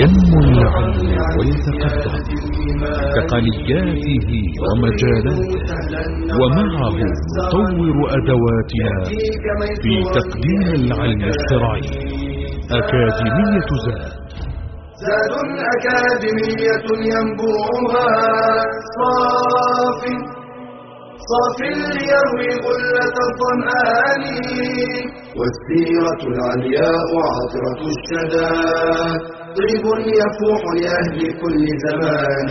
ينمو العلم ويتقدم تقنياته ومجالاته ومعه نطور أدواتنا في تقديم العلم الشرعي أكاديمية زاد. زاد أكاديمية ينبوعها صاف صاف ليروي غلة الظمآن والسيرة العلياء عطرة الشدى طيب يفوح لأهل كل زمان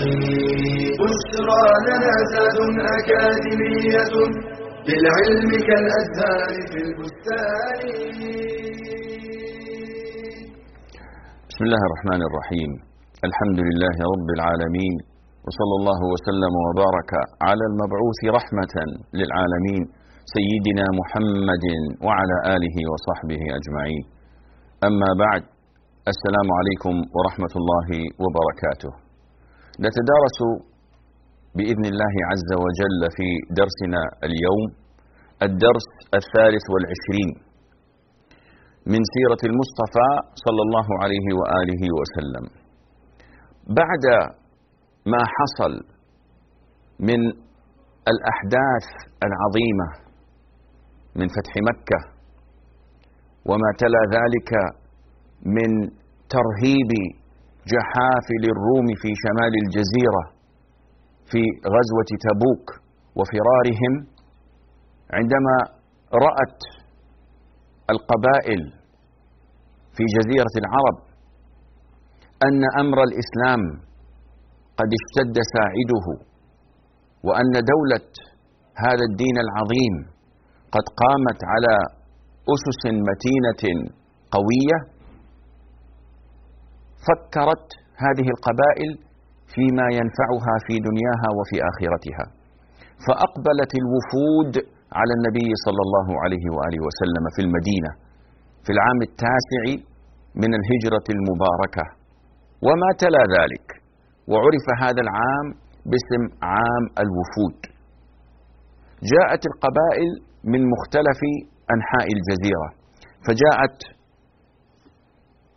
بشرى لنا زاد أكاديمية للعلم كالأزهار في البستان. بسم الله الرحمن الرحيم. الحمد لله رب العالمين. وصلى الله وسلم وبارك على المبعوث رحمة للعالمين سيدنا محمد وعلى آله وصحبه أجمعين. أما بعد السلام عليكم ورحمة الله وبركاته. نتدارس بإذن الله عز وجل في درسنا اليوم الدرس الثالث والعشرين من سيرة المصطفى صلى الله عليه وآله وسلم. بعد ما حصل من الأحداث العظيمة من فتح مكة وما تلا ذلك من ترهيب جحافل الروم في شمال الجزيرة في غزوة تبوك وفرارهم عندما رأت القبائل في جزيرة العرب أن أمر الإسلام قد اشتد ساعده وأن دولة هذا الدين العظيم قد قامت على أسس متينة قوية فكرت هذه القبائل فيما ينفعها في دنياها وفي آخرتها فأقبلت الوفود على النبي صلى الله عليه وآله وسلم في المدينة في العام التاسع من الهجرة المباركة وما تلا ذلك. وعرف هذا العام باسم عام الوفود. جاءت القبائل من مختلف أنحاء الجزيرة فجاءت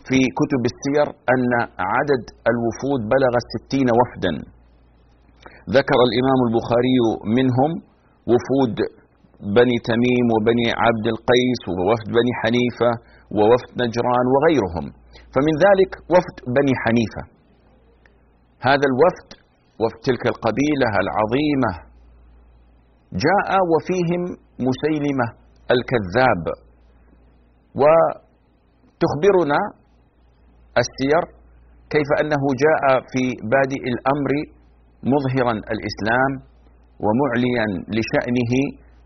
في كتب السير أن عدد الوفود بلغ ستين وفدا. ذكر الإمام البخاري منهم وفود بني تميم وبني عبد القيس ووفد بني حنيفة ووفد نجران وغيرهم فمن ذلك وفد بني حنيفة. هذا الوفد وفد تلك القبيلة العظيمة جاء وفيهم مسيلمة الكذاب. وتخبرنا السير كيف أنه جاء في بادئ الأمر مظهرا الإسلام ومعليا لشأنه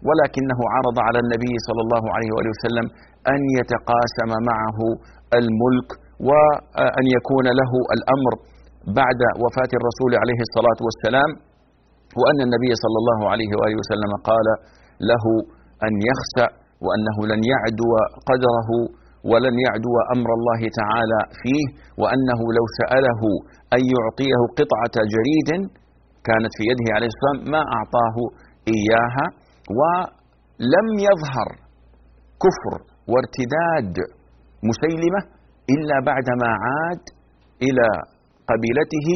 ولكنه عرض على النبي صلى الله عليه وآله وسلم أن يتقاسم معه الملك وأن يكون له الأمر بعد وفاة الرسول عليه الصلاة والسلام وأن النبي صلى الله عليه وآله وسلم قال له أن يخسأ وأنه لن يعدو قدره ولن يعدو أمر الله تعالى فيه وأنه لو سأله أن يعطيه قطعة جريد كانت في يده عليه والسلام ما أعطاه إياها ولم يظهر كفر وارتداد مسيلمة إلا بعدما عاد إلى قبيلته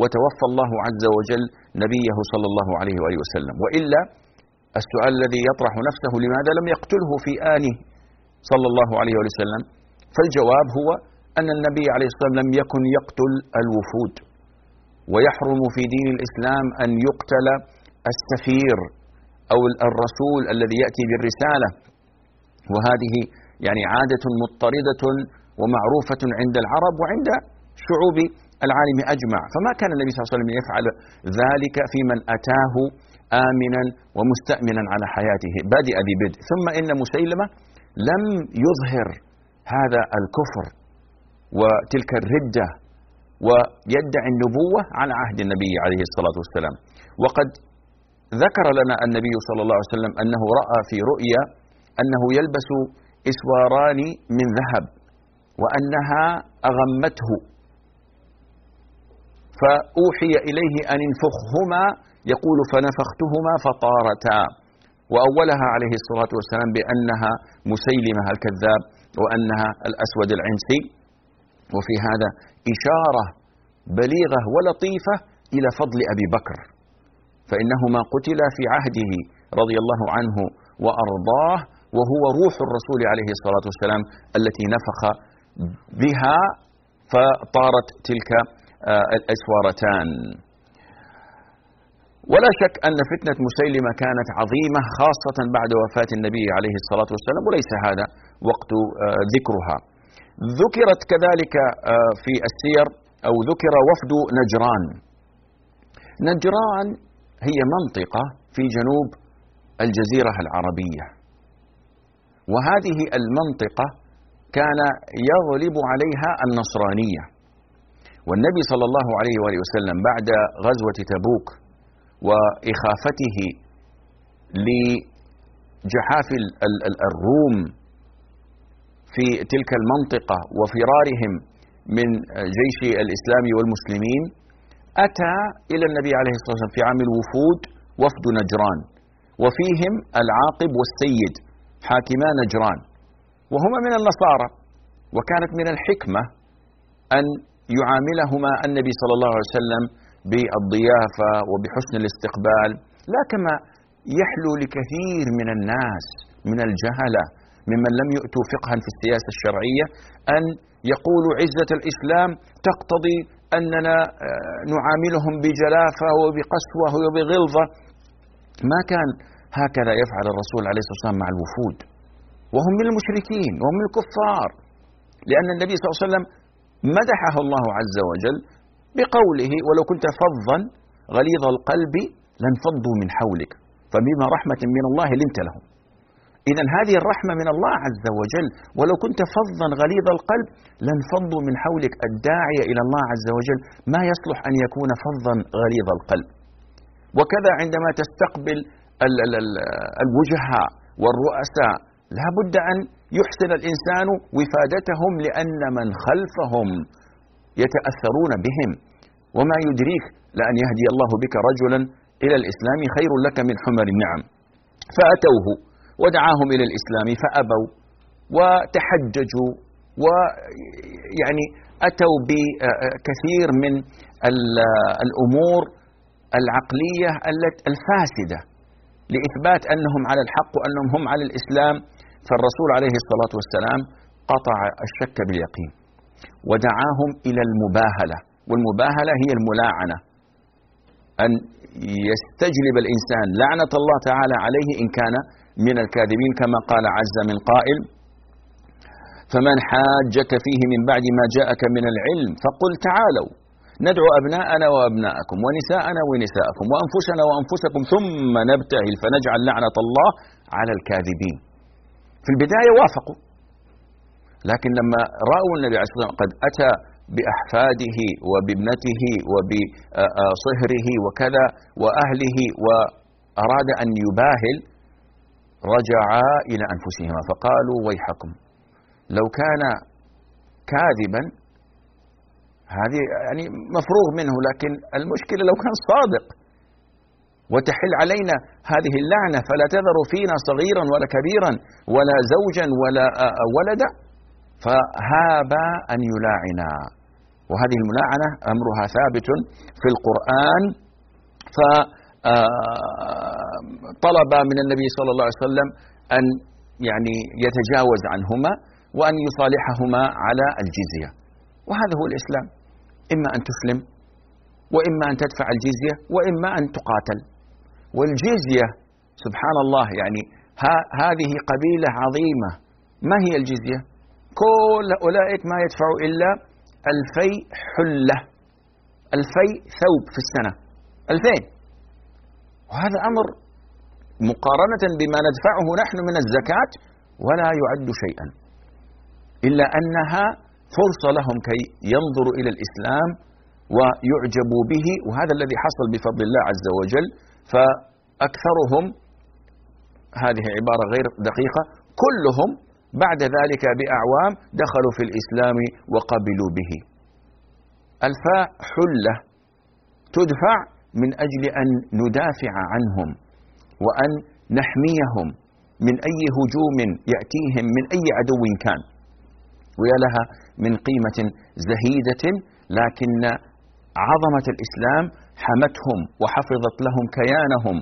وتوفى الله عز وجل نبيه صلى الله عليه وآله وسلم. وإلا السؤال الذي يطرح نفسه لماذا لم يقتله في آنه صلى الله عليه وآله وسلم؟ فالجواب هو أن النبي عليه الصلاة والسلام لم يكن يقتل الوفود ويحرم في دين الإسلام أن يقتل السفير أو الرسول الذي يأتي بالرسالة. وهذه يعني عادة مضطردة ومعروفة عند العرب وعند شعوب العالم أجمع. فما كان النبي صلى الله عليه وسلم يفعل ذلك في من أتاه آمنا ومستأمنا على حياته. بادئ ببدء. ثم إن مسيلمة لم يظهر هذا الكفر وتلك الردة ويدعي النبوة على عهد النبي عليه الصلاة والسلام. وقد ذكر لنا النبي صلى الله عليه وسلم أنه رأى في رؤيا أنه يلبس إسواران من ذهب وأنها أغمته. فأوحي إليه أن انفخهما يقول فنفختهما فطارتا. وأولها عليه الصلاة والسلام بأنها مسيلمة الكذاب وأنها الأسود العنسي. وفي هذا إشارة بليغة ولطيفة إلى فضل أبي بكر. فإنهما قتلا في عهده رضي الله عنه وأرضاه وهو روح الرسول عليه الصلاة والسلام التي نفخ بها فطارت تلك الأسوارتان ولا شك أن فتنة مسيلمة كانت عظيمة خاصة بعد وفاة النبي عليه الصلاة والسلام وليس هذا وقت آه، ذكرها. ذكرت كذلك آه، في السير أو ذكر وفد نجران. نجران هي منطقة في جنوب الجزيرة العربية. وهذه المنطقة كان يغلب عليها النصرانية. والنبي صلى الله عليه وآله وسلم بعد غزوة تبوك وإخافته لجحاف الروم في تلك المنطقة وفرارهم من جيش الإسلام والمسلمين أتى إلى النبي عليه الصلاة والسلام في عام الوفود وفد نجران وفيهم العاقب والسيد حاكما نجران وهما من النصارى وكانت من الحكمة أن يعاملهما النبي صلى الله عليه وسلم بالضيافة وبحسن الاستقبال لا كما يحلو لكثير من الناس من الجهلة ممن لم يؤتوا فقها في السياسة الشرعية أن يقولوا عزة الإسلام تقتضي أننا آه، نعاملهم بجلافة وبقسوة وبغلظة. ما كان هكذا يفعل الرسول عليه الصلاة والسلام مع الوفود. وهم من المشركين وهم من الكفار. لأن النبي صلى الله عليه وسلم مدحه الله عز وجل بقوله ولو كنت فظا غليظ القلب لانفضوا من حولك فبما رحمة من الله لنت لهم. إذا هذه الرحمة من الله عز وجل ولو كنت فظا غليظ القلب لانفضوا من حولك الداعية إلى الله عز وجل ما يصلح أن يكون فظا غليظ القلب وكذا عندما تستقبل الوجهاء والرؤساء لا بد أن يحسن الإنسان وفادتهم لأن من خلفهم يتأثرون بهم. وما يدريك لأن يهدي الله بك رجلا إلى الإسلام خير لك من حمر النعم. فأتوه ودعاهم إلى الإسلام فأبوا وتحججوا ويعني أتوا بكثير من الأمور العقلية الفاسدة لإثبات أنهم على الحق وأنهم هم على الإسلام. فالرسول عليه الصلاة والسلام قطع الشك باليقين ودعاهم إلى المباهلة والمباهلة هي الملاعنة أن يستجلب الإنسان لعنة الله تعالى عليه إن كان من الكاذبين كما قال عز من قائل فمن حاجك فيه من بعد ما جاءك من العلم فقل تعالوا ندعو أبناءنا وأبناءكم ونساءنا ونساءكم وأنفسنا وأنفسكم ثم نبتهل فنجعل لعنة الله على الكاذبين. في البداية وافقوا. لكن لما رأوا النبي عليه الصلاة والسلام قد أتى بأحفاده وبابنته وبصهره وكذا وأهله وأراد أن يباهل رجعا إلى أنفسهما فقالوا ويحكم. لو كان كاذبا هذه يعني مفروغ منه لكن المشكلة لو كان صادق. وتحل علينا هذه اللعنة فلا تذر فينا صغيرا ولا كبيرا ولا زوجا ولا ولدا. فهابا أن يلاعنا. وهذه الملاعنة أمرها ثابت في القرآن. فطلب من النبي صلى الله عليه وسلم أن يعني يتجاوز عنهما وأن يصالحهما على الجزية. وهذا هو الإسلام. إما أن تسلم وإما أن تدفع الجزية وإما أن تقاتل. والجزية سبحان الله يعني هذه قبيلة عظيمة. ما هي الجزية؟ كل أولئك ما يدفعوا إلا ألفي حلة ألفي ثوب في السنة. ألفين. وهذا أمر مقارنة بما ندفعه نحن من الزكاة ولا يعد شيئا. إلا أنها فرصة لهم كي ينظروا إلى الإسلام ويعجبوا به وهذا الذي حصل بفضل الله عز وجل. فأكثرهم هذه عبارة غير دقيقة كلهم بعد ذلك بأعوام دخلوا في الإسلام وقبلوا به. الفاء حلة تدفع من أجل أن ندافع عنهم وأن نحميهم من أي هجوم يأتيهم من أي عدو كان. ويا لها من قيمة زهيدة لكن عظمة الإسلام حمتهم وحفظت لهم كيانهم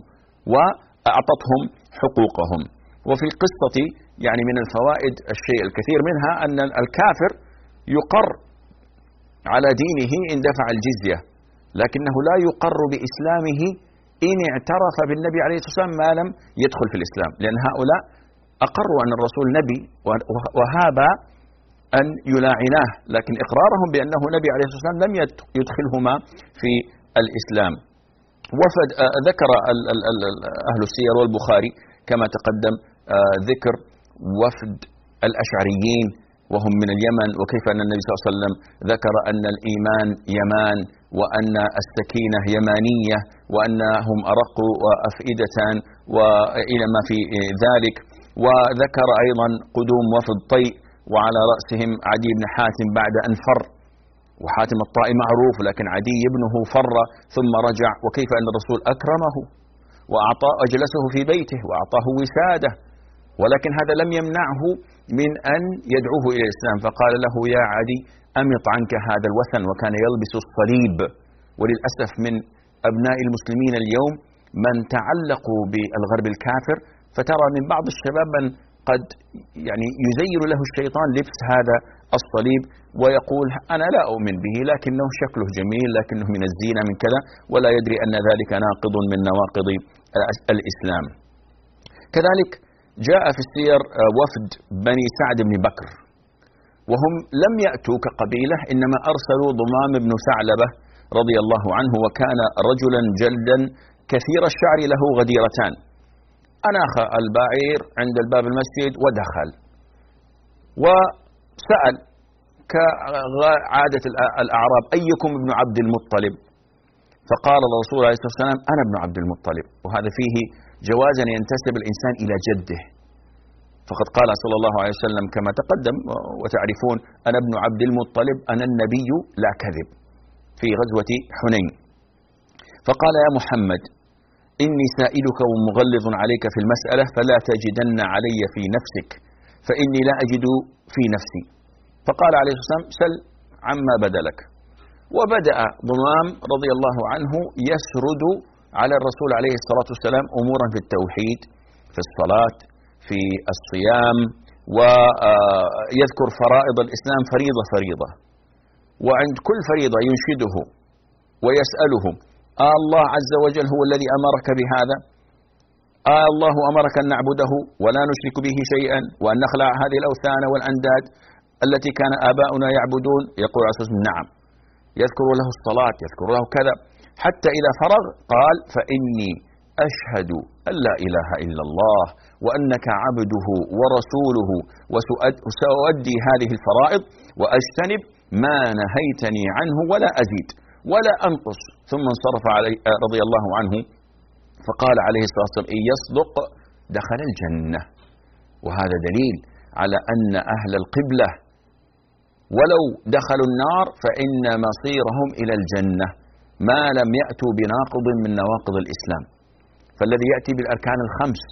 وأعطتهم حقوقهم. وفي القصة يعني من الفوائد الشيء الكثير منها أن الكافر يقر على دينه إن دفع الجزية لكنه لا يقر بإسلامه إن اعترف بالنبي عليه الصلاة والسلام ما لم يدخل في الإسلام لأن هؤلاء أقروا أن الرسول نبي وهابا أن يلاعناه لكن إقرارهم بأنه نبي عليه الصلاة والسلام لم يدخلهما في الإسلام. وفد آه، ذكر أهل السير والبخاري كما تقدم آه، ذكر وفد الأشعريين وهم من اليمن وكيف أن النبي صلى الله عليه وسلم ذكر أن الإيمان يمان وأن السكينة يمانية وأنهم أرقوا أفئدة وإلى ما في ذلك. وذكر أيضا قدوم وفد طيء وعلى رأسهم عدي بن حاتم بعد أن فر. وحاتم الطائي معروف لكن عدي ابنه فر ثم رجع وكيف أن الرسول أكرمه؟ وأعطاه أجلسه في بيته وأعطاه وسادة ولكن هذا لم يمنعه من أن يدعوه إلى الإسلام. فقال له يا عدي أمط عنك هذا الوثن وكان يلبس الصليب. وللأسف من أبناء المسلمين اليوم من تعلقوا بالغرب الكافر فترى من بعض الشباب من قد يعني يزين له الشيطان لبس هذا الصليب ويقول أنا لا أؤمن به لكنه شكله جميل لكنه من الزينة من كذا ولا يدري أن ذلك ناقض من نواقض الإسلام. كذلك جاء في السير آه، وفد بني سعد بن بكر وهم لم يأتوا كقبيلة إنما أرسلوا ضمام بن ثعلبة رضي الله عنه وكان رجلا جلدا كثير الشعر له غديرتان. أناخ البعير عند الباب المسجد ودخل وسأل كعادة الأعراب أيكم ابن عبد المطلب؟ فقال الرسول عليه الصلاة والسلام أنا ابن عبد المطلب. وهذا فيه جواز أن ينتسب الإنسان إلى جده. فقد قال صلى الله عليه وسلم كما تقدم وتعرفون أنا ابن عبد المطلب أنا النبي لا كذب. في غزوة حنين. فقال يا محمد إني سائلك ومغلظ عليك في المسألة فلا تجدن علي في نفسك. فإني لا أجد في نفسي. فقال عليه الصلاة والسلام سل عما بدا لك. وبدأ ضمام رضي الله عنه يسرد على الرسول عليه الصلاة والسلام أمورا في التوحيد في الصلاة في الصيام ويذكر فرائض الإسلام فريضة فريضة. وعند كل فريضة ينشده ويسأله آه الله عز وجل هو الذي أمرك بهذا؟ آه الله أمرك أن نعبده ولا نشرك به شيئا وأن نخلع هذه الأوثان والأنداد التي كان آباؤنا يعبدون. يقول عليه الصلاة نعم. يذكر له الصلاة يذكر له كذا. حتى إذا فرغ قال فإني أشهد أن لا إله إلا الله وأنك عبده ورسوله وسأؤدي هذه الفرائض وأجتنب ما نهيتني عنه ولا أزيد ولا أنقص. ثم انصرف علي رضي الله عنه. فقال عليه الصلاة والسلام إن يصدق دخل الجنة. وهذا دليل على أن أهل القبلة ولو دخلوا النار فإن مصيرهم إلى الجنة ما لم يأتوا بناقض من نواقض الإسلام. فالذي يأتي بالأركان الخمس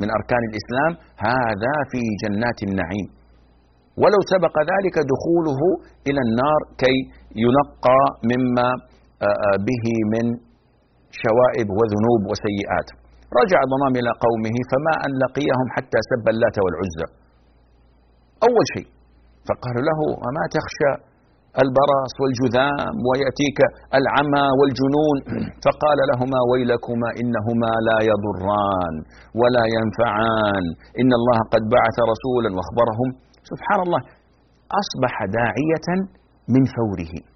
من أركان الإسلام هذا في جنات النعيم. ولو سبق ذلك دخوله إلى النار كي ينقى مما به من شوائب وذنوب وسيئات. رجع ضمام إلى قومه فما أن لقيهم حتى سب اللات والعزى. أول شيء فقالوا له أما تخشى البرص والجذام ويأتيك العمى والجنون؟ فقال لهما ويلكما إنهما لا يضران ولا ينفعان. إن الله قد بعث رسولا. وأخبرهم سبحان الله أصبح داعية من فوره.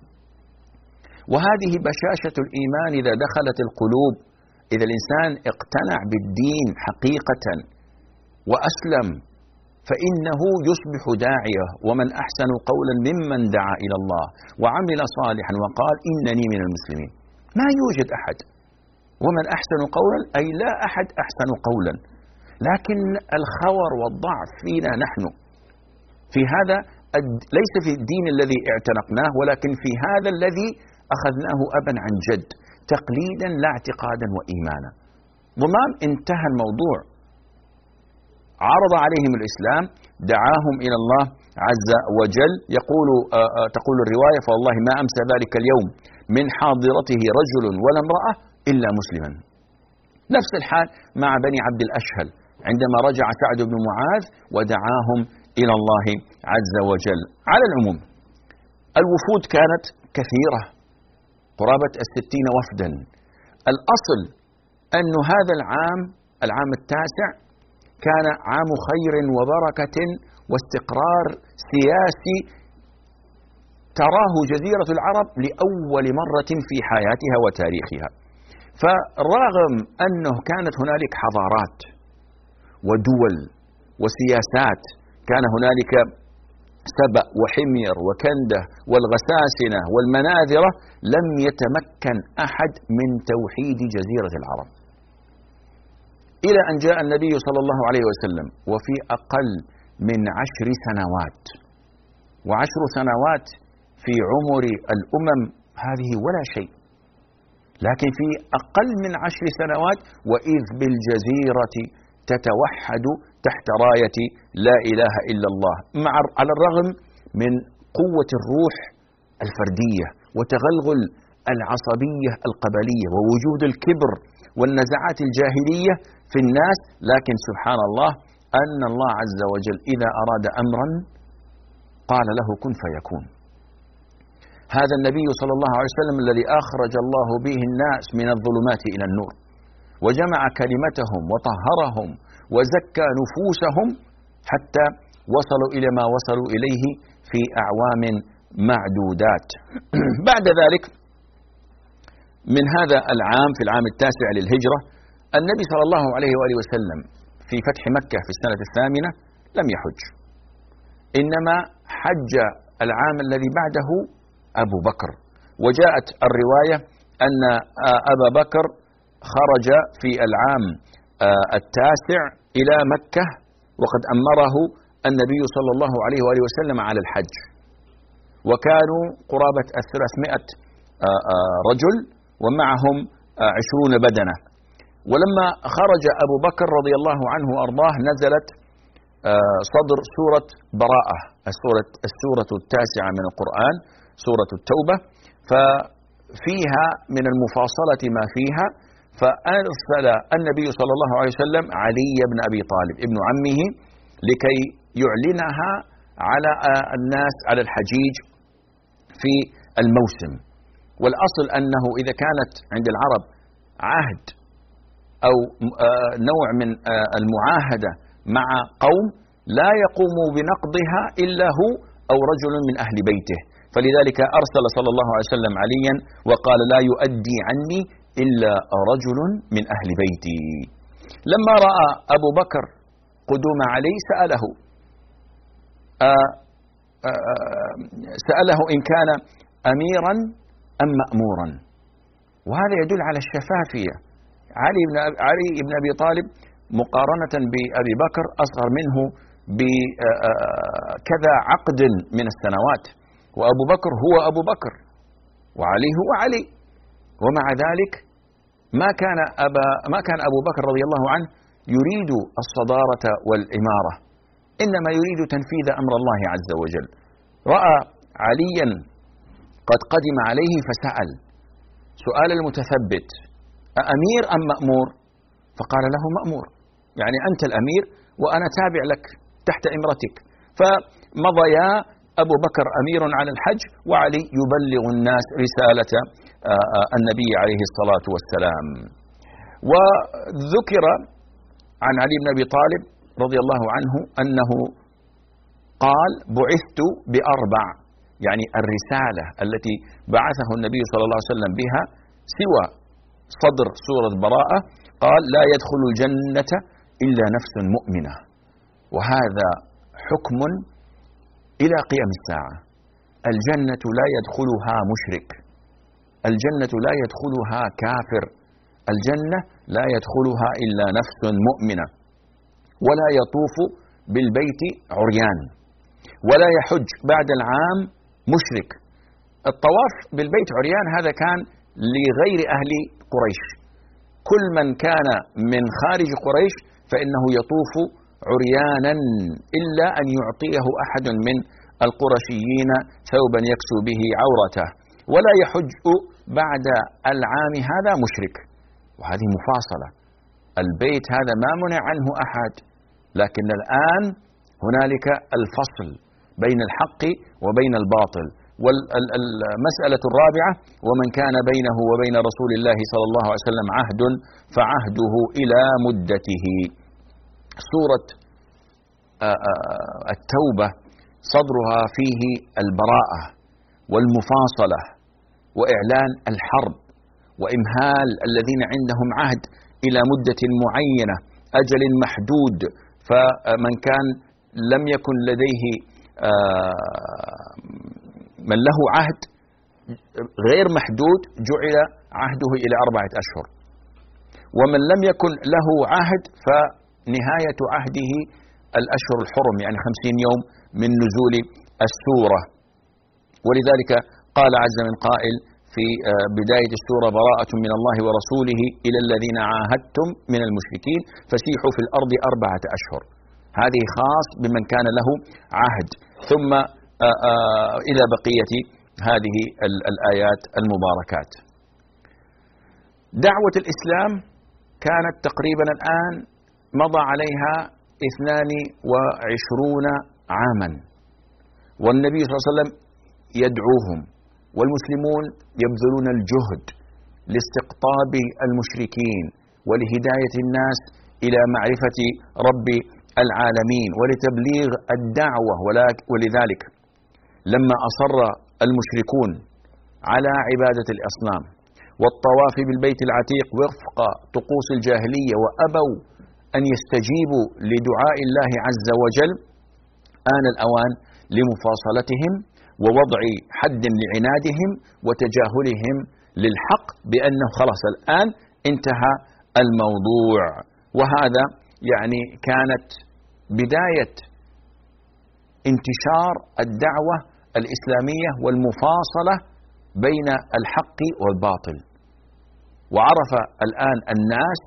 وهذه بشاشة الإيمان إذا دخلت القلوب إذا الإنسان اقتنع بالدين حقيقة وأسلم فإنه يصبح داعية. ومن أحسن قولا ممن دعا إلى الله وعمل صالحا وقال إنني من المسلمين. ما يوجد أحد. ومن أحسن قولا أي لا أحد أحسن قولا. لكن الخور والضعف فينا نحن. في هذا ليس في الدين الذي اعتنقناه ولكن في هذا الذي أخذناه أبا عن جد تقليدا لا اعتقادا وإيمانا. ضمان انتهى الموضوع. عرض عليهم الإسلام دعاهم إلى الله عز وجل. يقول آه، آه، تقول الرواية فوالله ما أمسى ذلك اليوم من حاضرته رجل ولا امرأة إلا مسلما. نفس الحال مع بني عبد الأشهل عندما رجع سعد بن معاذ ودعاهم إلى الله عز وجل. على العموم الوفود كانت كثيرة. قرابة الستين وفدا. الأصل أن هذا العام العام التاسع كان عام خير وبركة واستقرار سياسي تراه جزيرة العرب لأول مرة في حياتها وتاريخها. فرغم أنه كانت هنالك حضارات ودول وسياسات كان هنالك سبأ وحمير وكندة والغساسنة والمناذرة لم يتمكن أحد من توحيد جزيرة العرب. إلى أن جاء النبي صلى الله عليه وسلم وفي أقل من عشر سنوات وعشر سنوات في عمر الأمم هذه ولا شيء. لكن في أقل من عشر سنوات وإذ بالجزيرة تتوحد تحت راية لا إله إلا الله مع على الرغم من قوة الروح الفردية وتغلغل العصبية القبلية ووجود الكبر والنزعات الجاهلية في الناس لكن سبحان الله أن الله عز وجل إذا أراد أمرا قال له كن فيكون. هذا النبي صلى الله عليه وسلم الذي أخرج الله به الناس من الظلمات إلى النور. وجمع كلمتهم وطهرهم وزكى نفوسهم حتى وصلوا إلى ما وصلوا إليه في أعوام معدودات. بعد ذلك من هذا العام في العام التاسع للهجرة النبي صلى الله عليه وآله وسلم في فتح مكة في السنة الثامنة لم يحج. إنما حج العام الذي بعده أبو بكر. وجاءت الرواية أن أبا بكر خرج في العام التاسع إلى مكة وقد أمره النبي صلى الله عليه وآله وسلم على الحج. وكانوا قرابة الثلاثمائة رجل ومعهم عشرون بدنة. ولما خرج أبو بكر رضي الله عنه وأرضاه نزلت صدر سورة براءة السورة, السورة التاسعة من القرآن سورة التوبة. ففيها من المفاصلة ما فيها فأرسل النبي صلى الله عليه وسلم علي بن أبي طالب ابن عمه لكي يعلنها على الناس على الحجيج في الموسم. والأصل أنه إذا كانت عند العرب عهد أو آه، نوع من آه، المعاهدة مع قوم لا يقوم بنقضها إلا هو أو رجل من أهل بيته. فلذلك أرسل صلى الله عليه وسلم عليا وقال لا يؤدي عني إلا رجل من أهل بيتي. لما رأى أبو بكر قدوم علي سأله آه، آه، آه، سأله إن كان أميرا أم مأمورا. وهذا يدل على الشفافية. علي بن علي بن أبي طالب مقارنة بأبي بكر أصغر منه بكذا عقد من السنوات. وأبو بكر هو أبو بكر وعلي هو علي. ومع ذلك ما كان أبا ما كان أبو بكر رضي الله عنه يريد الصدارة والإمارة إنما يريد تنفيذ أمر الله عز وجل. رأى عليا قد قدم عليه فسأل سؤال المتثبت أأمير أم مأمور؟ فقال له مأمور يعني أنت الأمير وأنا تابع لك تحت إمرتك. فمضيا أبو بكر أمير على الحج وعلي يبلغ الناس رسالة النبي عليه الصلاة والسلام. وذكر عن علي بن أبي طالب رضي الله عنه أنه قال بعثت بأربع. يعني الرسالة التي بعثه النبي صلى الله عليه وسلم بها سوى صدر سورة براءة قال لا يدخل الجنة إلا نفس مؤمنة. وهذا حكم إلى قيام الساعة. الجنة لا يدخلها مشرك. الجنة لا يدخلها كافر. الجنة لا يدخلها إلا نفس مؤمنة. ولا يطوف بالبيت عريان. ولا يحج بعد العام مشرك. الطواف بالبيت عريان هذا كان لغير أهل قريش. كل من كان من خارج قريش فإنه يطوف عريانا إلا أن يعطيه أحد من القرشيين ثوبا يكسو به عورته. ولا يحج بعد العام هذا مشرك. وهذه مفاصلة. البيت هذا ما منع عنه أحد لكن الآن هنالك الفصل بين الحق وبين الباطل. والمسألة الرابعة ومن كان بينه وبين رسول الله صلى الله عليه وسلم عهد فعهده إلى مدته. سورة آه، آه، التوبة صدرها فيه البراءة والمفاصلة. وإعلان الحرب وإمهال الذين عندهم عهد إلى مدة معينة أجل محدود. فمن كان لم يكن لديه آه، من له عهد غير محدود جعل عهده إلى أربعة أشهر. ومن لم يكن له عهد فنهاية عهده الأشهر الحرم يعني خمسين يوم من نزول السورة. ولذلك قال عز من قائل في آه، بداية السورة براءة من الله ورسوله إلى الذين عاهدتم من المشركين فسيحوا في الأرض أربعة أشهر. هذه خاص بمن كان له عهد. ثم آه، آه، إلى بقية هذه الآيات المباركات. دعوة الإسلام كانت تقريبا الآن مضى عليها اثنان وعشرون عاما والنبي صلى الله عليه وسلم يدعوهم. والمسلمون يبذلون الجهد لاستقطاب المشركين ولهداية الناس إلى معرفة رب العالمين ولتبليغ الدعوة. ولذلك لما أصر المشركون على عبادة الأصنام والطواف بالبيت العتيق وفق طقوس الجاهلية وأبوا أن يستجيبوا لدعاء الله عز وجل آن الأوان لمفاصلتهم ووضع حد لعنادهم وتجاهلهم للحق بأنه خلاص الآن انتهى الموضوع. وهذا يعني كانت بداية انتشار الدعوة الإسلامية والمفاصلة بين الحق والباطل. وعرف الآن الناس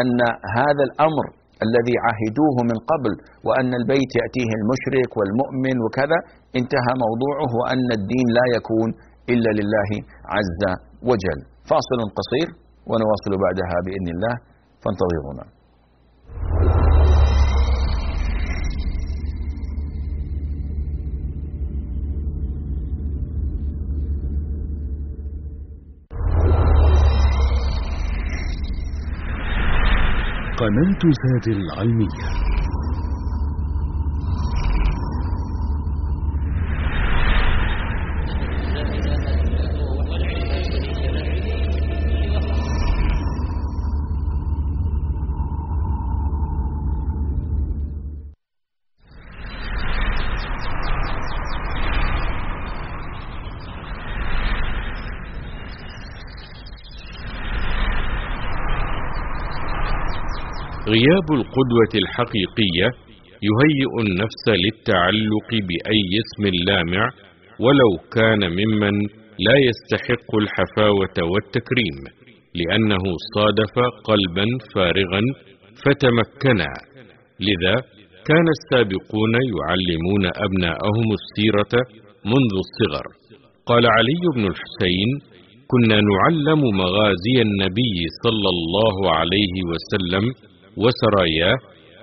أن هذا الأمر الذي عهدوه من قبل وأن البيت يأتيه المشرك والمؤمن وكذا. انتهى موضوعه وأن الدين لا يكون إلا لله عز وجل. فاصل قصير ونواصل بعدها بإذن الله. فانتظرونا. قناة زاد العلمية. غياب القدوة الحقيقية يهيئ النفس للتعلق بأي اسم لامع ولو كان ممن لا يستحق الحفاوة والتكريم لأنه صادف قلبا فارغا فتمكنا. لذا كان السابقون يعلمون أبناءهم السيرة منذ الصغر. قال علي بن الحسين كنا نعلم مغازي النبي صلى الله عليه وسلم وسراياه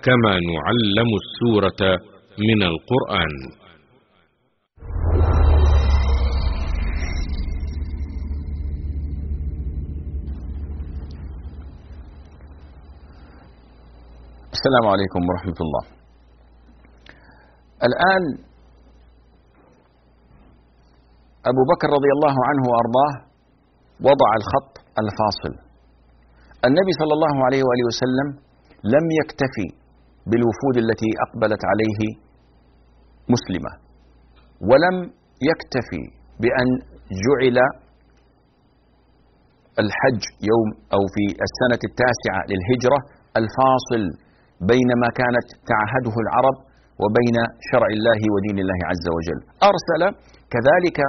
كما نعلم السورة من القرآن. السلام عليكم ورحمة الله. الآن أبو بكر رضي الله عنه وأرضاه وضع الخط الفاصل. النبي صلى الله عليه وآله وسلم لم يكتفي بالوفود التي أقبلت عليه مسلمة ولم يكتفي بأن جعل الحج يوم أو في السنة التاسعة للهجرة الفاصل بين ما كانت تعهده العرب وبين شرع الله ودين الله عز وجل. أرسل كذلك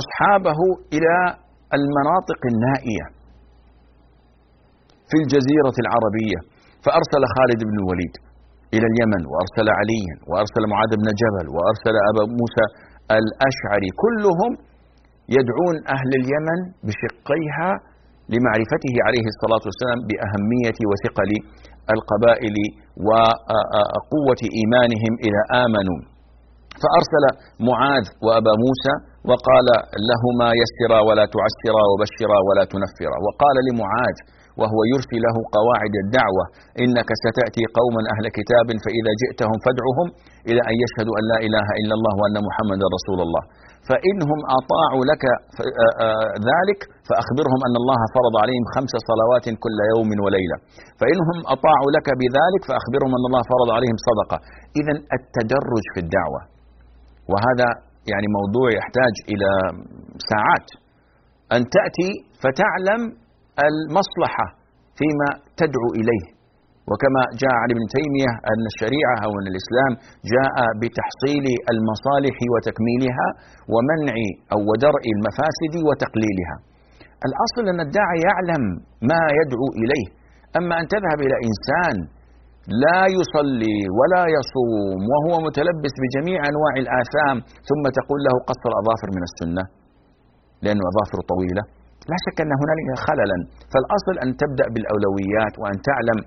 أصحابه إلى المناطق النائية في الجزيرة العربية فأرسل خالد بن الوليد إلى اليمن وأرسل عليا وأرسل معاذ بن جبل وأرسل أبا موسى الأشعري كلهم يدعون أهل اليمن بشقيها لمعرفته عليه الصلاة والسلام بأهمية وثقل القبائل وقوة إيمانهم إذا آمنوا. فأرسل معاذ وأبا موسى وقال لهما يسرا ولا تعسرا وبشرا ولا تنفرا. وقال لمعاذ وهو يرسي له قواعد الدعوة. إنك ستأتي قوما أهل كتاب فإذا جئتهم فادعهم إلى أن يشهدوا أن لا إله إلا الله وأن محمدا رسول الله. فإنهم أطاعوا لك ذلك فأخبرهم أن الله فرض عليهم خمس صلوات كل يوم وليلة. فإنهم أطاعوا لك بذلك فأخبرهم أن الله فرض عليهم صدقة. إذا التدرج في الدعوة وهذا يعني موضوع يحتاج إلى ساعات. أن تأتي فتعلم المصلحة فيما تدعو إليه. وكما جاء عن ابن تيمية أن الشريعة أو أن الإسلام جاء بتحصيل المصالح وتكميلها ومنع أو ودرء المفاسد وتقليلها. الأصل أن الداعي يعلم ما يدعو إليه. أما أن تذهب إلى إنسان لا يصلي ولا يصوم وهو متلبس بجميع أنواع الآثام ثم تقول له قصر أظافر من السنة لأنه أظافر طويلة. لا شك أن هنالك خللا. فالأصل أن تبدأ بالأولويات وأن تعلم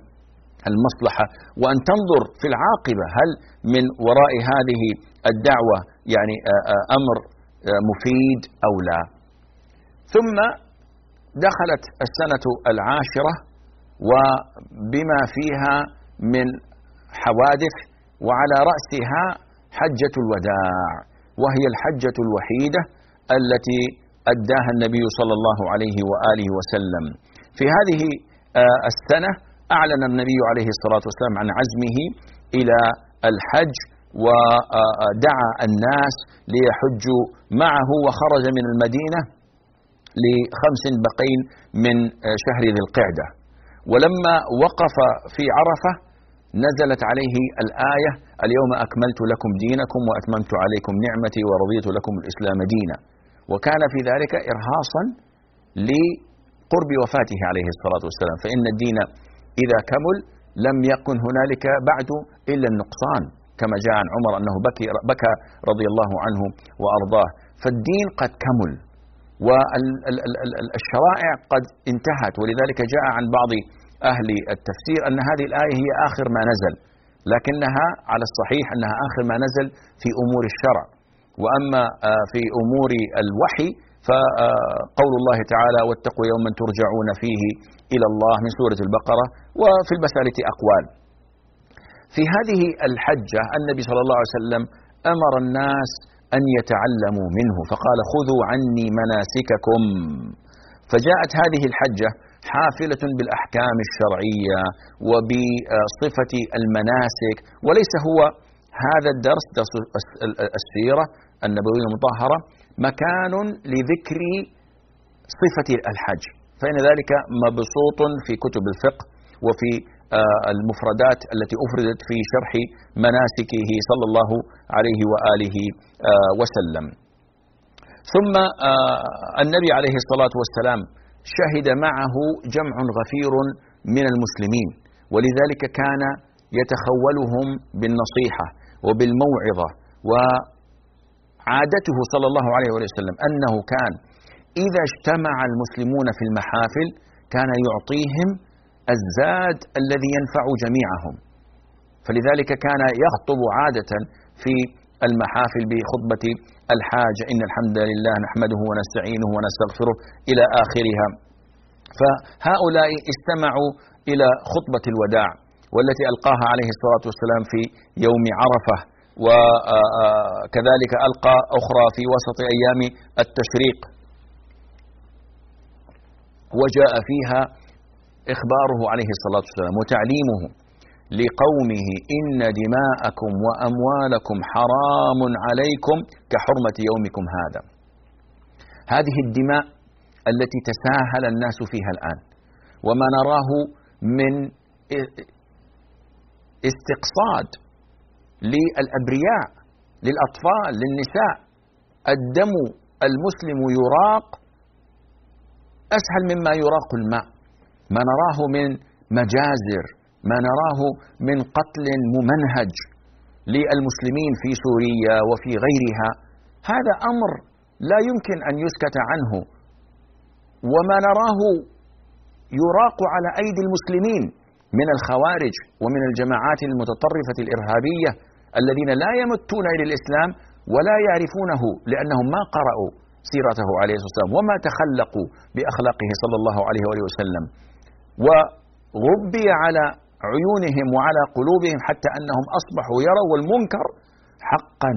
المصلحة وأن تنظر في العاقبة. هل من وراء هذه الدعوة يعني أمر مفيد أو لا؟ ثم دخلت السنة العاشرة وبما فيها من حوادث وعلى رأسها حجة الوداع وهي الحجة الوحيدة التي أداها النبي صلى الله عليه وآله وسلم. في هذه السنة أعلن النبي عليه الصلاة والسلام عن عزمه إلى الحج ودعا الناس ليحجوا معه وخرج من المدينة لخمس بقين من شهر ذي القعدة. ولما وقف في عرفة نزلت عليه الآية اليوم أكملت لكم دينكم وأتممت عليكم نعمتي ورضيت لكم الإسلام دينا. وكان في ذلك إرهاصا لقرب وفاته عليه الصلاة والسلام. فإن الدين إذا كمل لم يكن هنالك بعد إلا النقصان كما جاء عن عمر أنه بكي بكى رضي الله عنه وأرضاه. فالدين قد كمل والشرائع قد انتهت. ولذلك جاء عن بعض أهل التفسير أن هذه الآية هي آخر ما نزل لكنها على الصحيح أنها آخر ما نزل في أمور الشرع. وأما آه، في أمور الوحي فقول الله تعالى واتقوا يوما ترجعون فيه إلى الله من سورة البقرة وفي المسألة أقوال. في هذه الحجة النبي صلى الله عليه وسلم أمر الناس أن يتعلموا منه فقال خذوا عني مناسككم. فجاءت هذه الحجة حافلة بالأحكام الشرعية وبصفة المناسك وليس هو هذا الدرس درس السيرة النبوية المطهرة مكان لذكر صفة الحج. فإن ذلك مبسوط في كتب الفقه وفي آه، المفردات التي أفردت في شرح مناسكه صلى الله عليه وآله آه، وسلم. ثم آه، النبي عليه الصلاة والسلام شهد معه جمع غفير من المسلمين ولذلك كان يتخولهم بالنصيحة. وبالموعظة وعادته صلى الله عليه وسلم أنه كان إذا اجتمع المسلمون في المحافل كان يعطيهم الزاد الذي ينفع جميعهم. فلذلك كان يخطب عادة في المحافل بخطبة الحاجة إن الحمد لله نحمده ونستعينه ونستغفره إلى آخرها. فهؤلاء استمعوا إلى خطبة الوداع. والتي ألقاها عليه الصلاة والسلام في يوم عرفة وكذلك ألقى أخرى في وسط أيام التشريق. وجاء فيها إخباره عليه الصلاة والسلام وتعليمه لقومه إن دماءكم وأموالكم حرام عليكم كحرمة يومكم هذا. هذه الدماء التي تساهل الناس فيها الآن وما نراه من استقصاد للأبرياء للأطفال للنساء. الدم المسلم يراق أسهل مما يراق الماء. ما نراه من مجازر ما نراه من قتل ممنهج للمسلمين في سوريا وفي غيرها. هذا أمر لا يمكن أن يسكت عنه. وما نراه يراق على أيدي المسلمين. من الخوارج ومن الجماعات المتطرفة الإرهابية الذين لا يمتون إلى الإسلام ولا يعرفونه لأنهم ما قرأوا سيرته عليه الصلاة والسلام وما تخلقوا بأخلاقه صلى الله عليه وآله وسلم. وغبي على عيونهم وعلى قلوبهم حتى أنهم أصبحوا يروا المنكر حقا.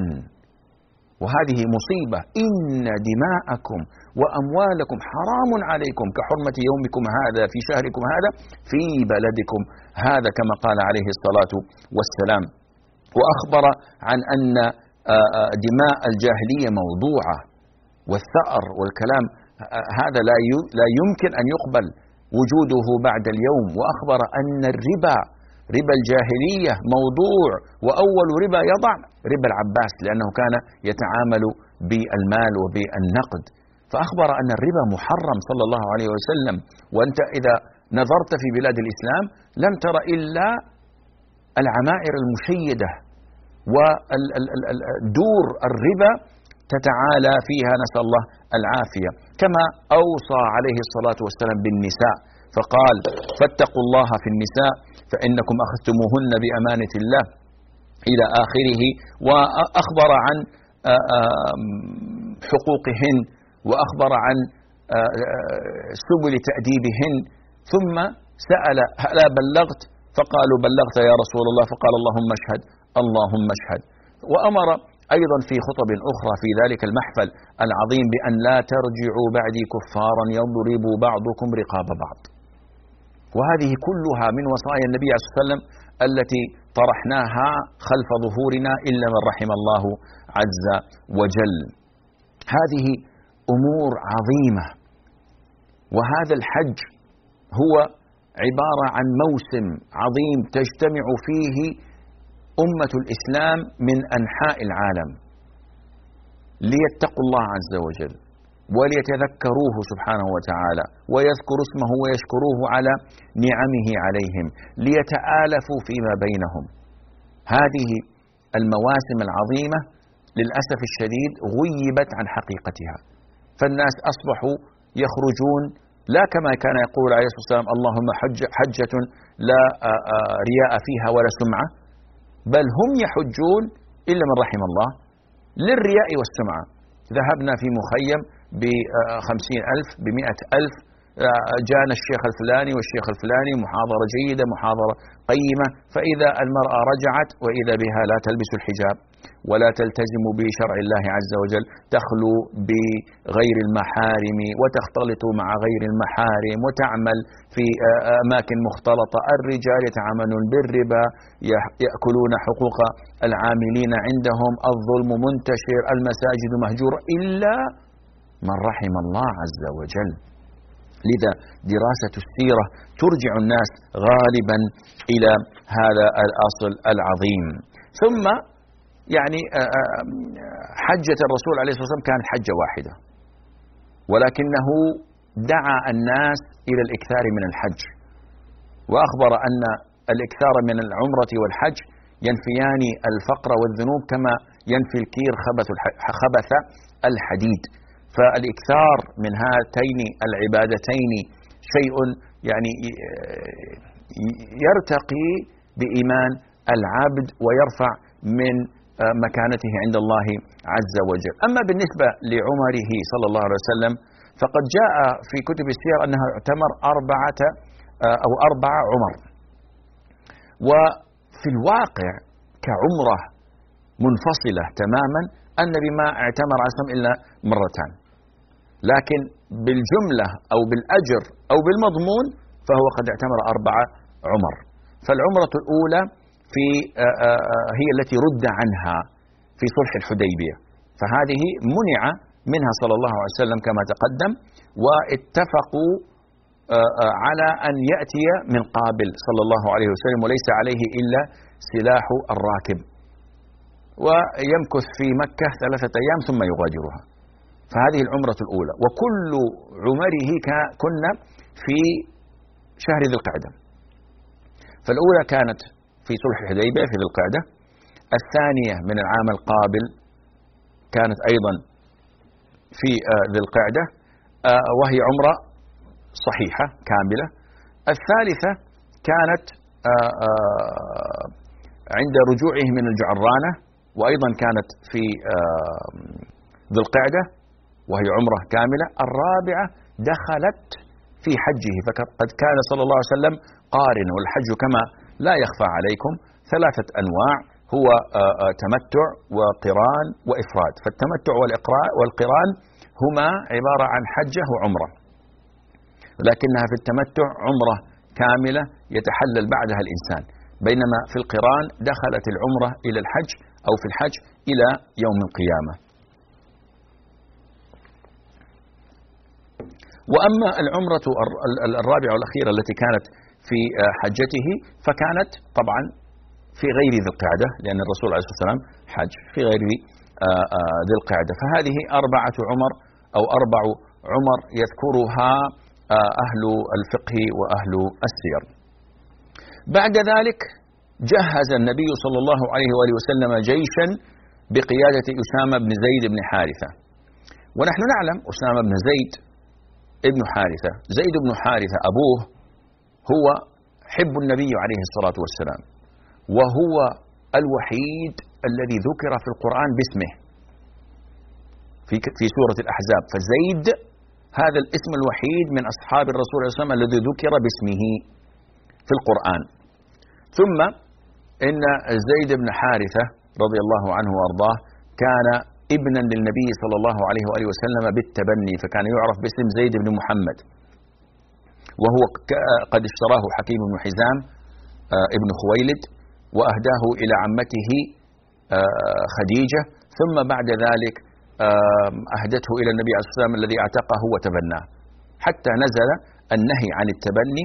وهذه مصيبة. إن دماءكم وأموالكم حرام عليكم كحرمة يومكم هذا في شهركم هذا في بلدكم هذا كما قال عليه الصلاة والسلام. وأخبر عن أن دماء الجاهلية موضوعة والثأر والكلام هذا لا لا يمكن أن يقبل وجوده بعد اليوم. وأخبر أن الربا ربا الجاهلية موضوع وأول ربا يضع ربا العباس لأنه كان يتعامل بالمال وبالنقد. فأخبر أن الربا محرم صلى الله عليه وسلم وأنت إذا نظرت في بلاد الإسلام لم تر إلا العمائر المشيدة ودور الربا تتعالى فيها نسأل الله العافية. كما أوصى عليه الصلاة والسلام بالنساء فقال فاتقوا الله في النساء فإنكم أخذتموهن بأمانة الله إلى آخره. وأخبر عن حقوقهن وأخبر عن سبل تأديبهن ثم سأل هلا بلغت فقالوا بلغت يا رسول الله فقال اللهم اشهد اللهم اشهد وأمر أيضا في خطب أخرى في ذلك المحفل العظيم بأن لا ترجعوا بعدي كفارا يضرب بعضكم رقاب بعض. وهذه كلها من وصايا النبي عليه الصلاه والسلام التي طرحناها خلف ظهورنا إلا من رحم الله عز وجل. هذه أمور عظيمة. وهذا الحج هو عبارة عن موسم عظيم تجتمع فيه أمة الإسلام من أنحاء العالم. ليتقوا الله عز وجل وليتذكروه سبحانه وتعالى ويذكروا اسمه ويشكروه على نعمه عليهم ليتآلفوا فيما بينهم. هذه المواسم العظيمة للأسف الشديد غيبت عن حقيقتها. فالناس أصبحوا يخرجون لا كما كان يقول عليه الصلاة والسلام اللهم حج حجة لا رياء فيها ولا سمعة. بل هم يحجون إلا من رحم الله للرياء والسمعة. ذهبنا في مخيم بخمسين ألف بمئة ألف جانا الشيخ الفلاني والشيخ الفلاني محاضرة جيدة محاضرة قيمة فإذا المرأة رجعت وإذا بها لا تلبس الحجاب ولا تلتزم بشرع الله عز وجل تخلو بغير المحارم وتختلط مع غير المحارم وتعمل في أماكن مختلطة. الرجال يتعاملون بالربا يأكلون حقوق العاملين عندهم الظلم منتشر المساجد مهجورة إلا من رحم الله عز وجل. لذا دراسة السيرة ترجع الناس غالبا إلى هذا الأصل العظيم. ثم يعني آه، آه، حجة الرسول عليه الصلاة والسلام كانت حجة واحدة ولكنه دعا الناس إلى الإكثار من الحج وأخبر أن الإكثار من العمرة والحج ينفيان الفقر والذنوب كما ينفي الكير خبث الحديد. فالإكثار من هاتين العبادتين شيء يعني آه، يرتقي بإيمان العبد ويرفع من آه، مكانته عند الله عز وجل. أما بالنسبة لعمره صلى الله عليه وسلم فقد جاء في كتب السير أنه اعتمر أربعة آه، أو أربع عمر. وفي الواقع كعمرة منفصلة تماما النبي ما اعتمر عسم إلا مرتان. لكن بالجملة أو بالأجر أو بالمضمون فهو قد اعتمر أربع عمر. فالعمرة الأولى في آه، آه، آه، هي التي رد عنها في صلح الحديبية. فهذه منع منها صلى الله عليه وسلم كما تقدم واتفقوا على أن يأتي من قابل صلى الله عليه وسلم وليس عليه إلا سلاح الراكب. ويمكث في مكة ثلاثة أيام ثم يغادرها. فهذه العمرة الأولى. وكل عمره كنا في شهر ذي القعدة. فالأولى كانت في صلح الحديبية في ذي القعدة. الثانية من العام القابل كانت أيضا في آه، ذي القعدة. آه، وهي عمرة صحيحة كاملة. الثالثة كانت آه، عند رجوعه من الجعرانة. وأيضا كانت في ذي القعدة. وهي عمرة كاملة. الرابعة دخلت في حجه. فقد كان صلى الله عليه وسلم قارن والحج كما لا يخفى عليكم ثلاثة أنواع. هو آه، آه، تمتع وقران وإفراد. فالتمتع والقران هما عبارة عن حجة وعمرة. لكنها في التمتع عمرة كاملة يتحلل بعدها الإنسان. بينما في القران دخلت العمرة إلى الحج أو في الحج إلى يوم القيامة. وأما العمرة الرابعة والأخيرة التي كانت في آه، حجته فكانت طبعا في غير ذي القعدة لأن الرسول عليه الصلاة والسلام حج في غير آه، آه، ذي القعدة. فهذه أربعة عمر أو أربع عمر يذكرها أهل الفقه وأهل السير. بعد ذلك جهز النبي صلى الله عليه وآله وسلم جيشا بقيادة أسامة بن زيد بن حارثة. ونحن نعلم أسامة بن زيد ابن حارثة. زيد بن حارثة أبوه هو حب النبي عليه الصلاة والسلام وهو الوحيد الذي ذكر في القرآن باسمه في في سورة الأحزاب. فزيد هذا الاسم الوحيد من أصحاب الرسول صلى الله عليه وسلم الذي ذكر باسمه في القرآن. ثم إن زيد بن حارثة رضي الله عنه وأرضاه كان ابنا للنبي صلى الله عليه وآله وسلم بالتبني فكان يعرف باسم زيد بن محمد. وهو قد اشتراه حكيم بن حزام آه، ابن خويلد وأهداه إلى عمته آه، خديجة. ثم بعد ذلك أهدته إلى النبي عليه الصلاة والسلام الذي اعتقه وتبناه. حتى نزل النهي عن التبني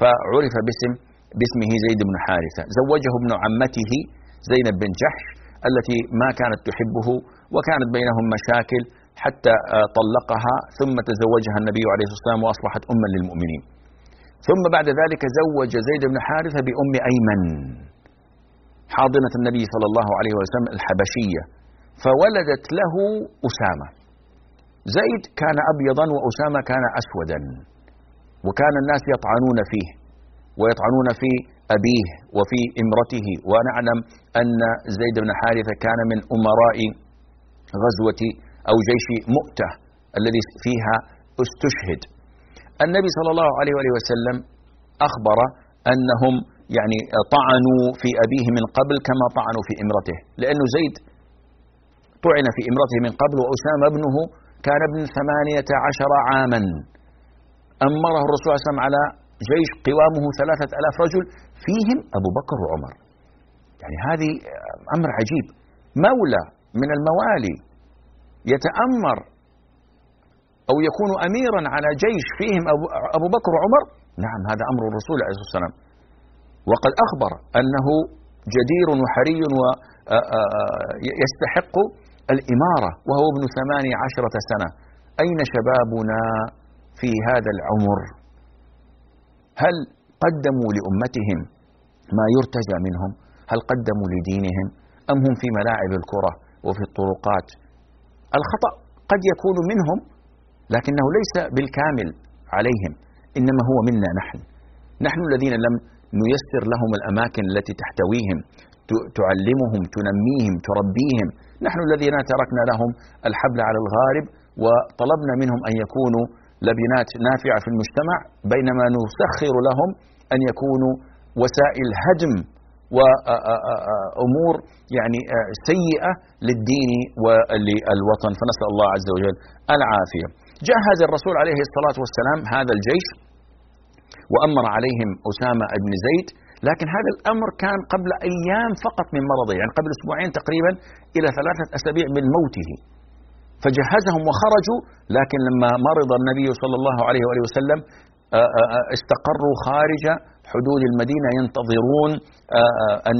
فعرف باسم باسمه زيد بن حارثة. زوجه ابن عمته زينب بن جحش التي ما كانت تحبه وكانت بينهم مشاكل حتى آه، طلقها ثم تزوجها النبي عليه الصلاة والسلام وأصبحت أما للمؤمنين. ثم بعد ذلك زوج زيد بن حارثة بأم أيمن حاضنة النبي صلى الله عليه وسلم الحبشية فولدت له أسامة. زيد كان أبيضا وأسامة كان أسودا وكان الناس يطعنون فيه ويطعنون في أبيه وفي امرته. ونعلم أن زيد بن حارثة كان من أمراء غزوة أو جيش مؤتة الذي فيها استشهد. النبي صلى الله عليه وآله وسلم أخبر أنهم يعني طعنوا في أبيه من قبل كما طعنوا في امرته لأنه زيد طعن في امرته من قبل وأسامة ابنه كان ابن ثمانية عشر عاما. أمره الرسول صلى الله عليه وسلم على جيش قوامه ثلاثة ألاف رجل فيهم أبو بكر وعمر. يعني هذه أمر عجيب. مولى من الموالي يتأمر أو يكون أميرا على جيش فيهم أبو بكر وعمر؟ نعم هذا أمر الرسول عليه الصلاة والسلام. وقد أخبر أنه جدير وحري ويستحق الإمارة وهو ابن ثماني عشرة سنة. أين شبابنا في هذا العمر؟ هل قدموا لأمتهم ما يرتجى منهم هل قدموا لدينهم أم هم في ملاعب الكرة وفي الطرقات؟ الخطأ قد يكون منهم لكنه ليس بالكامل عليهم إنما هو منا نحن. نحن الذين لم نيسر لهم الأماكن التي تحتويهم تعلمهم تنميهم تربيهم. نحن الذين تركنا لهم الحبل على الغارب وطلبنا منهم أن يكونوا لبنات نافعة في المجتمع بينما نسخر لهم أن يكونوا وسائل هدم وأمور يعني سيئة للدين وللوطن. فنسأل الله عز وجل العافية. جهز الرسول عليه الصلاة والسلام هذا الجيش وأمر عليهم أسامة بن زيد. لكن هذا الأمر كان قبل أيام فقط من مرضه يعني قبل أسبوعين تقريبا إلى ثلاثة أسابيع من موته. فجهزهم وخرجوا لكن لما مرض النبي صلى الله عليه وآله وسلم استقروا خارج حدود المدينة ينتظرون أن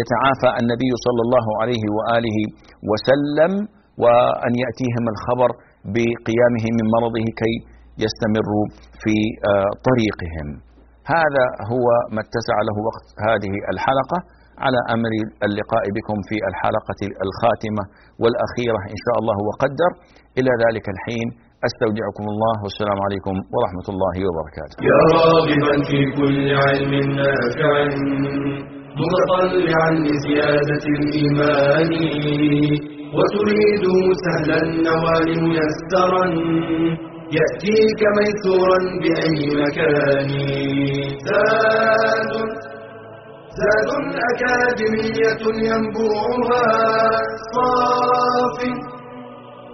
يتعافى النبي صلى الله عليه وآله وسلم وأن يأتيهم الخبر بقيامه من مرضه كي يستمروا في طريقهم. هذا هو ما اتسع له وقت هذه الحلقة. على أمر اللقاء بكم في الحلقة الخاتمة والأخيرة إن شاء الله وقدر. إلى ذلك الحين أستودعكم الله والسلام عليكم ورحمة الله وبركاته. يا راغبا في كل علم نافع متطلعا لزيادة الإيمان وتريد سهلا النوال ميسرا يأتيك ميسورا بأي مكان. زاد زاد أكاديمية ينبوعها صاف